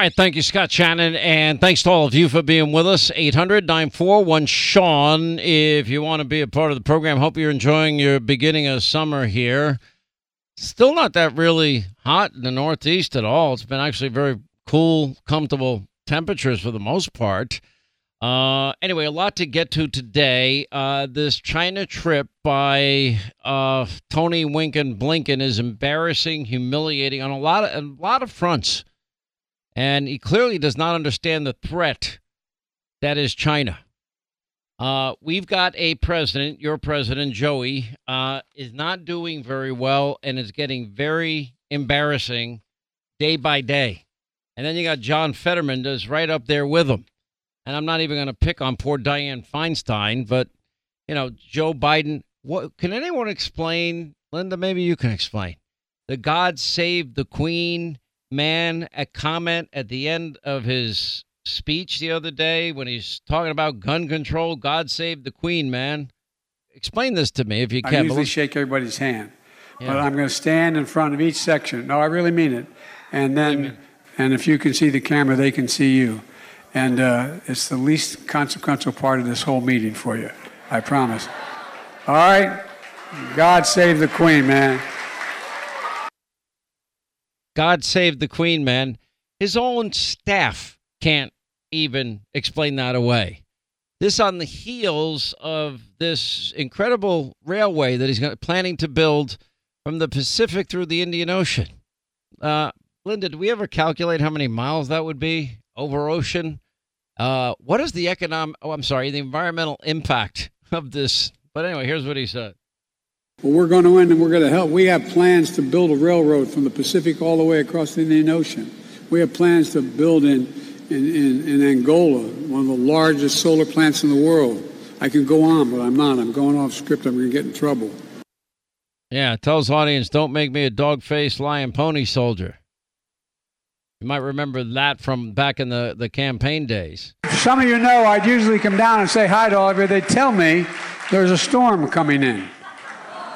Right, thank you, Scott Shannon, and thanks to all of you for being with us. 800 941 Sean, if you want to be a part of the program. Hope you're enjoying your beginning of summer here. Still not that really hot in the Northeast at all. It's been actually very cool, comfortable temperatures for the most part. Uh, anyway, a lot to get to today. Uh, this China trip by uh, Tony Winken Blinken is embarrassing, humiliating on a lot of a lot of fronts, and he clearly does not understand the threat that is China. Uh, we've got a president, your president Joey, uh, is not doing very well, and is getting very embarrassing day by day. And then you got John Fetterman, that's right up there with him and I'm not even going to pick on poor Dianne Feinstein, but you know, Joe Biden. What can anyone explain? Linda, maybe you can explain. The God save the Queen man, a comment at the end of his speech the other day when he's talking about gun control. God save the Queen, man. Explain this to me if you can. I usually shake everybody's hand, yeah. but I'm going to stand in front of each section. No, I really mean it. And then, and if you can see the camera, they can see you. And uh, it's the least consequential part of this whole meeting for you. I promise. All right? God save the Queen, man. God save the Queen, man. His own staff can't even explain that away. This on the heels of this incredible railway that he's planning to build from the Pacific through the Indian Ocean. Uh, Linda, did we ever calculate how many miles that would be? over ocean. Uh, what is the economic? Oh, I'm sorry, the environmental impact of this? But anyway, here's what he said. Well, we're going to win and we're going to help. We have plans to build a railroad from the Pacific all the way across the Indian Ocean. We have plans to build in, in, in, in Angola, one of the largest solar plants in the world. I can go on, but I'm not. I'm going off script. I'm going to get in trouble. Yeah, tells audience, don't make me a dog faced lion pony soldier. You might remember that from back in the, the campaign days. Some of you know I'd usually come down and say hi to all of you. They'd tell me there's a storm coming in.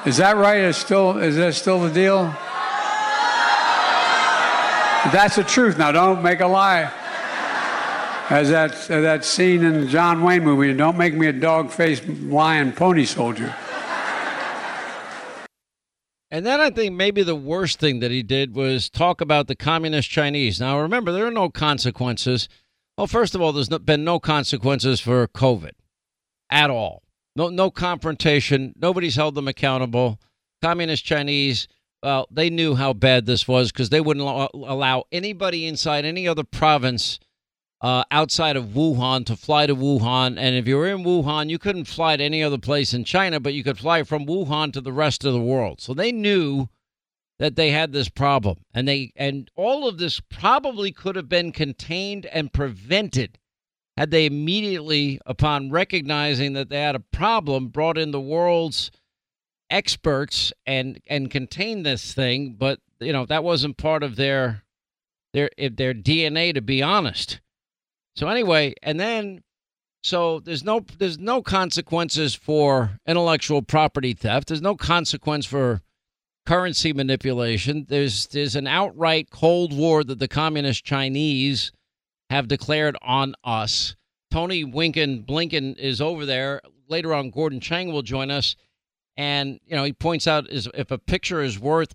Is that right? Is, still, is that still the deal? That's the truth. Now, don't make a lie. As that, as that scene in the John Wayne movie, don't make me a dog faced lion pony soldier. And then I think maybe the worst thing that he did was talk about the communist Chinese. Now, remember, there are no consequences. Well, first of all, there's been no consequences for COVID at all. No, no confrontation. Nobody's held them accountable. Communist Chinese, well, they knew how bad this was because they wouldn't allow anybody inside any other province uh, outside of Wuhan to fly to Wuhan. And if you were in Wuhan, you couldn't fly to any other place in China, but you could fly from Wuhan to the rest of the world. So they knew that they had this problem, and they and all of this probably could have been contained and prevented had they immediately, upon recognizing that they had a problem, brought in the world's experts and and contained this thing. But you know that wasn't part of their their eh, their DNA, to be honest. So anyway, and then so there's no there's no consequences for intellectual property theft. There's no consequence for currency manipulation. There's there's an outright cold war that the communist Chinese have declared on us. Tony Winken Blinken is over there. Later on, Gordon Chang will join us, and you know he points out is if a picture is worth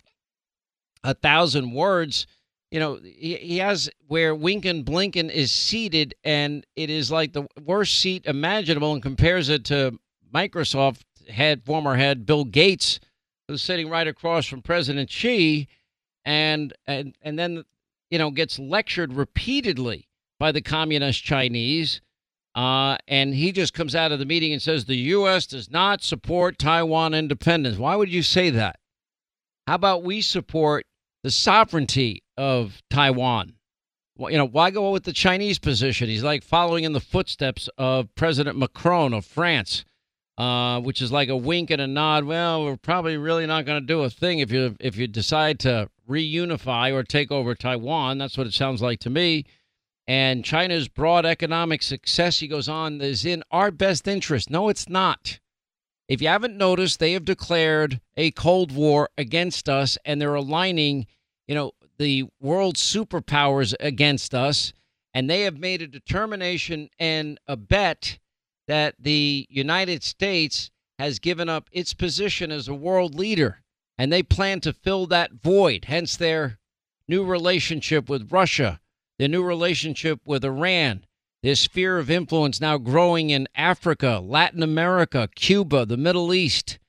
a thousand words you know, he, he has where Winken Blinken is seated, and it is like the worst seat imaginable, and compares it to Microsoft head, former head Bill Gates, who's sitting right across from President Xi, and and and then you know gets lectured repeatedly by the communist Chinese. Uh, and he just comes out of the meeting and says the U.S. does not support Taiwan independence. Why would you say that? How about we support the sovereignty of Taiwan. Well, you know, why go with the Chinese position? He's like following in the footsteps of President Macron of France, uh, which is like a wink and a nod. Well, we're probably really not going to do a thing if you if you decide to reunify or take over Taiwan. That's what it sounds like to me. And China's broad economic success, he goes on, is in our best interest. No, it's not. If you haven't noticed, they have declared a Cold War against us, and they're aligning, you know, the world superpowers against us, and they have made a determination and a bet that the United States has given up its position as a world leader, and they plan to fill that void, hence their new relationship with Russia, their new relationship with Iran, this sphere of influence now growing in Africa, Latin America, Cuba, the Middle East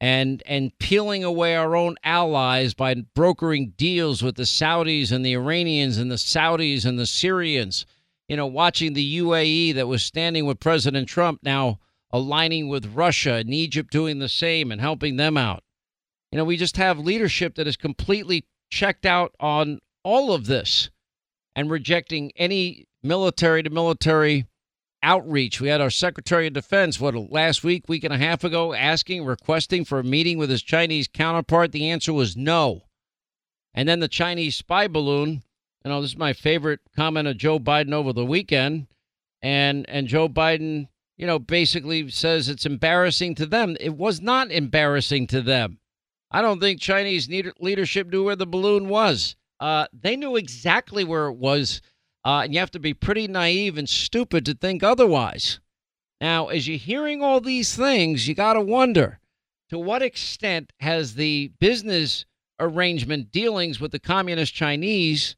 and and peeling away our own allies by brokering deals with the Saudis and the Iranians and the Saudis and the Syrians. You know, watching the UAE that was standing with President Trump now aligning with Russia and Egypt doing the same and helping them out. You know, we just have leadership that is completely checked out on all of this and rejecting any military to military outreach. We had our Secretary of Defense, what, last week, week and a half ago, asking, requesting for a meeting with his Chinese counterpart. The answer was no. And then the Chinese spy balloon, you know, this is my favorite comment of Joe Biden over the weekend. And, and Joe Biden, you know, basically says it's embarrassing to them. It was not embarrassing to them. I don't think Chinese leadership knew where the balloon was. Uh, they knew exactly where it was uh, and you have to be pretty naive and stupid to think otherwise. Now, as you're hearing all these things, you got to wonder to what extent has the business arrangement dealings with the communist Chinese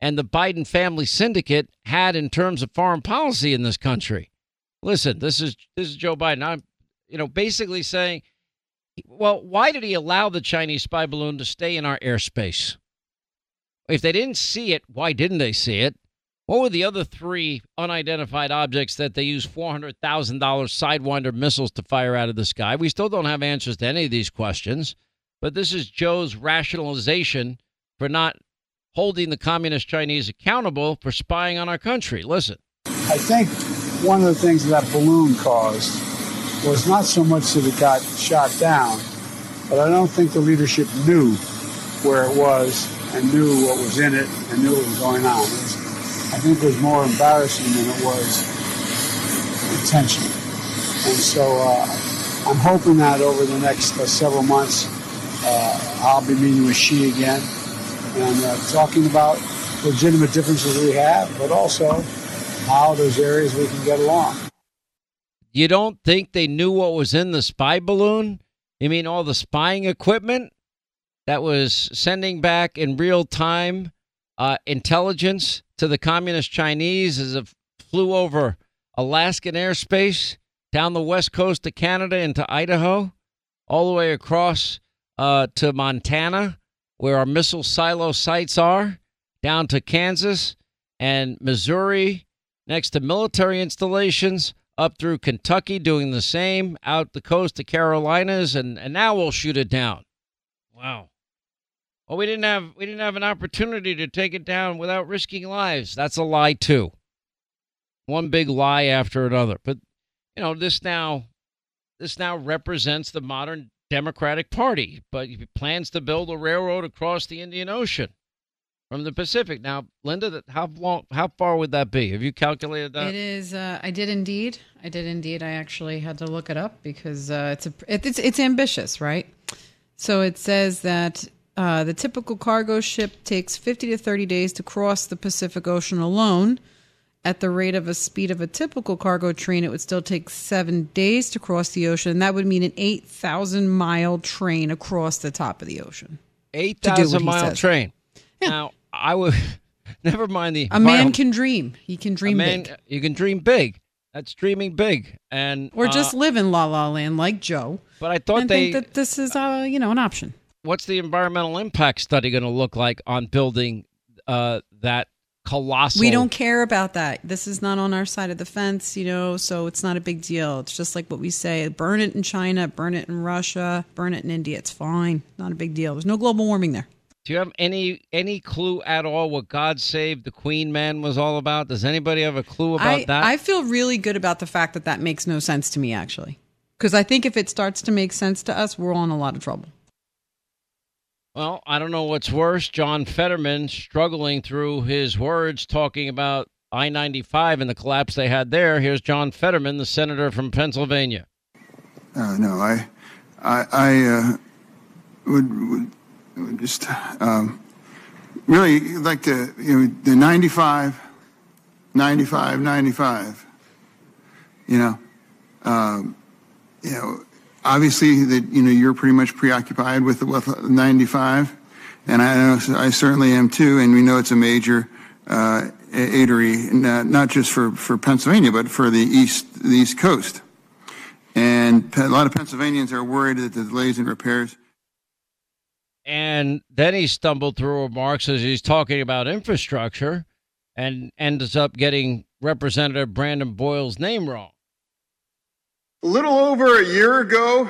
and the Biden family syndicate had in terms of foreign policy in this country? Listen, this is this is Joe Biden. I'm, you know, basically saying, well, why did he allow the Chinese spy balloon to stay in our airspace? If they didn't see it, why didn't they see it? What were the other three unidentified objects that they used $400,000 Sidewinder missiles to fire out of the sky? We still don't have answers to any of these questions, but this is Joe's rationalization for not holding the communist Chinese accountable for spying on our country. Listen. I think one of the things that balloon caused was not so much that it got shot down, but I don't think the leadership knew where it was and knew what was in it and knew what was going on. Was I think it was more embarrassing than it was intentional. And so uh, I'm hoping that over the next uh, several months, uh, I'll be meeting with Xi again and uh, talking about legitimate differences we have, but also how there's areas we can get along. You don't think they knew what was in the spy balloon? You mean all the spying equipment that was sending back in real time uh, intelligence to the communist Chinese as it flew over Alaskan airspace down the west coast of Canada into Idaho, all the way across uh, to Montana, where our missile silo sites are, down to Kansas and Missouri, next to military installations, up through Kentucky, doing the same, out the coast of Carolinas, and, and now we'll shoot it down. Wow. Well, we didn't have we didn't have an opportunity to take it down without risking lives. That's a lie too. One big lie after another. But you know, this now this now represents the modern Democratic Party, but plans to build a railroad across the Indian Ocean from the Pacific. Now, Linda, how long, how far would that be? Have you calculated that? It is. Uh, I did indeed. I did indeed. I actually had to look it up because uh, it's a it's it's ambitious, right? So it says that uh, the typical cargo ship takes 50 to 30 days to cross the Pacific Ocean alone. At the rate of a speed of a typical cargo train, it would still take seven days to cross the ocean. And that would mean an 8,000 mile train across the top of the ocean. 8,000 mile train. Yeah. Now, I would never mind the. A man can dream. He can dream man, big. You can dream big. That's dreaming big, and or just uh, live in La La Land like Joe. But I thought they think that this is, uh, you know, an option what's the environmental impact study going to look like on building uh, that colossal? We don't care about that. This is not on our side of the fence, you know, so it's not a big deal. It's just like what we say burn it in China, burn it in Russia, burn it in India. It's fine. Not a big deal. There's no global warming there. Do you have any any clue at all what God Save the Queen man was all about? Does anybody have a clue about I, that? I feel really good about the fact that that makes no sense to me, actually. Because I think if it starts to make sense to us, we're all in a lot of trouble. Well, I don't know what's worse. John Fetterman struggling through his words, talking about I 95 and the collapse they had there. Here's John Fetterman, the senator from Pennsylvania. Uh, no, I, I, I uh, would, would, would, just um, really like to, you know, the 95, 95, 95. You know, um, you know, obviously that you know you're pretty much preoccupied with with 95, and I know I certainly am too. And we know it's a major uh, aidery, not, not just for for Pennsylvania, but for the east the East Coast. And a lot of Pennsylvanians are worried that the delays in repairs. And then he stumbled through remarks as he's talking about infrastructure and ends up getting Representative Brandon Boyle's name wrong. A little over a year ago,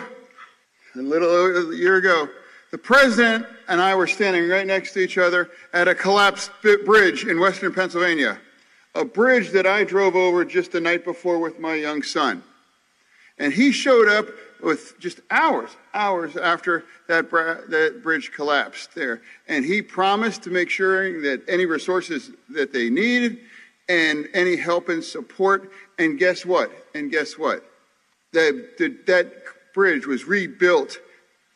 a little over a year ago, the president and I were standing right next to each other at a collapsed bridge in western Pennsylvania, a bridge that I drove over just the night before with my young son. And he showed up with just hours, hours after that, that bridge collapsed there. And he promised to make sure that any resources that they needed and any help and support. And guess what? And guess what? That, that, bridge was rebuilt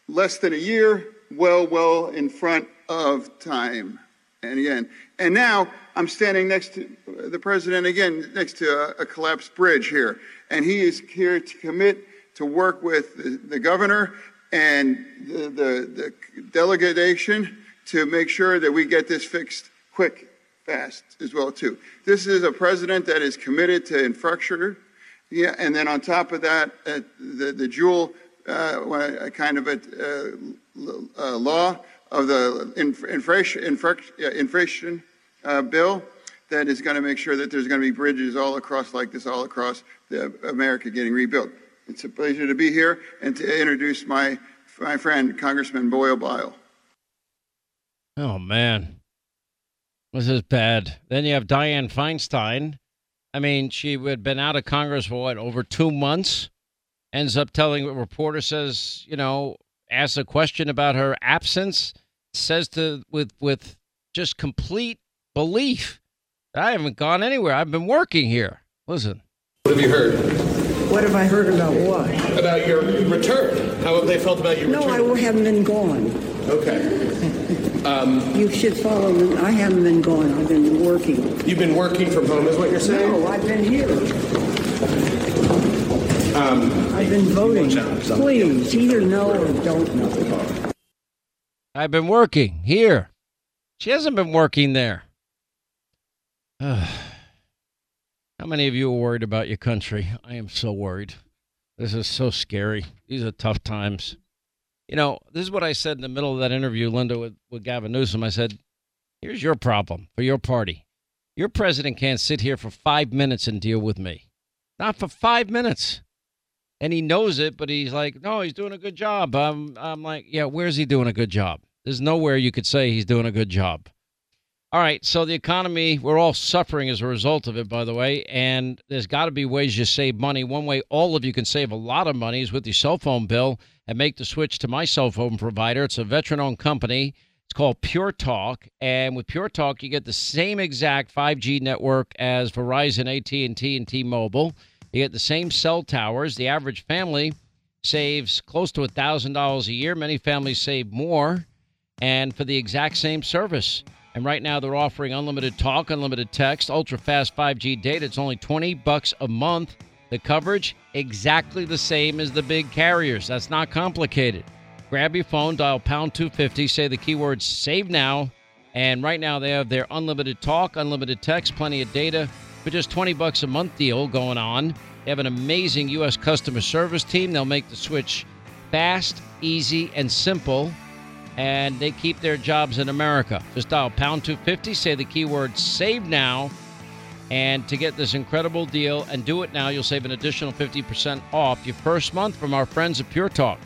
less than a year, well, well in front of time. And again, and now I'm standing next to the president again, next to a, a collapsed bridge here. And he is here to commit to work with the, the governor and the, the, the delegation to make sure that we get this fixed quick, fast as well too. This is a president that is committed to infrastructure. Yeah, and then on top of that, uh, the, the jewel uh, kind of a uh, uh, law of the inflation uh, bill that is going to make sure that there's going to be bridges all across like this, all across America getting rebuilt. It's a pleasure to be here and to introduce my, my friend, Congressman Boyle Bile. Oh, man. This is bad. Then you have Dianne Feinstein. I mean, she had been out of Congress for what, over two months? Ends up telling a reporter says, you know, asks a question about her absence, says to with with just complete belief. I haven't gone anywhere. I've been working here. Listen. What have you heard? What have I heard about what? About your return. How have they felt about your no, return? I haven't been gone. Okay. Um, you should follow me. I haven't been gone. I've been working. You've been working from home, is what you're saying? No, I've been here. Um, I've been voting. Please, either know or don't know. I've been working here. She hasn't been working there. How many of you are worried about your country? I am so worried. This is so scary. These are tough times. You know, this is what I said in the middle of that interview, Linda, with, with Gavin Newsom. I said, here's your problem for your party. Your president can't sit here for five minutes and deal with me. Not for five minutes. And he knows it, but he's like, no, he's doing a good job. I'm, I'm like, yeah, where's he doing a good job? There's nowhere you could say he's doing a good job. All right, so the economy, we're all suffering as a result of it, by the way, and there's got to be ways you save money. One way all of you can save a lot of money is with your cell phone bill and make the switch to my cell phone provider. It's a veteran owned company. It's called Pure Talk, and with Pure Talk, you get the same exact 5G network as Verizon, AT&T, and T-Mobile. You get the same cell towers. The average family saves close to $1,000 a year. Many families save more, and for the exact same service. And right now they're offering unlimited talk, unlimited text, ultra fast 5G data. It's only 20 bucks a month. The coverage exactly the same as the big carriers. That's not complicated. Grab your phone, dial pound 250, say the keyword save now, and right now they have their unlimited talk, unlimited text, plenty of data for just 20 bucks a month deal going on. They have an amazing US customer service team. They'll make the switch fast, easy, and simple and they keep their jobs in America. Just dial pound 250, say the keyword save now, and to get this incredible deal and do it now, you'll save an additional 50% off your first month from our friends at Pure Talk.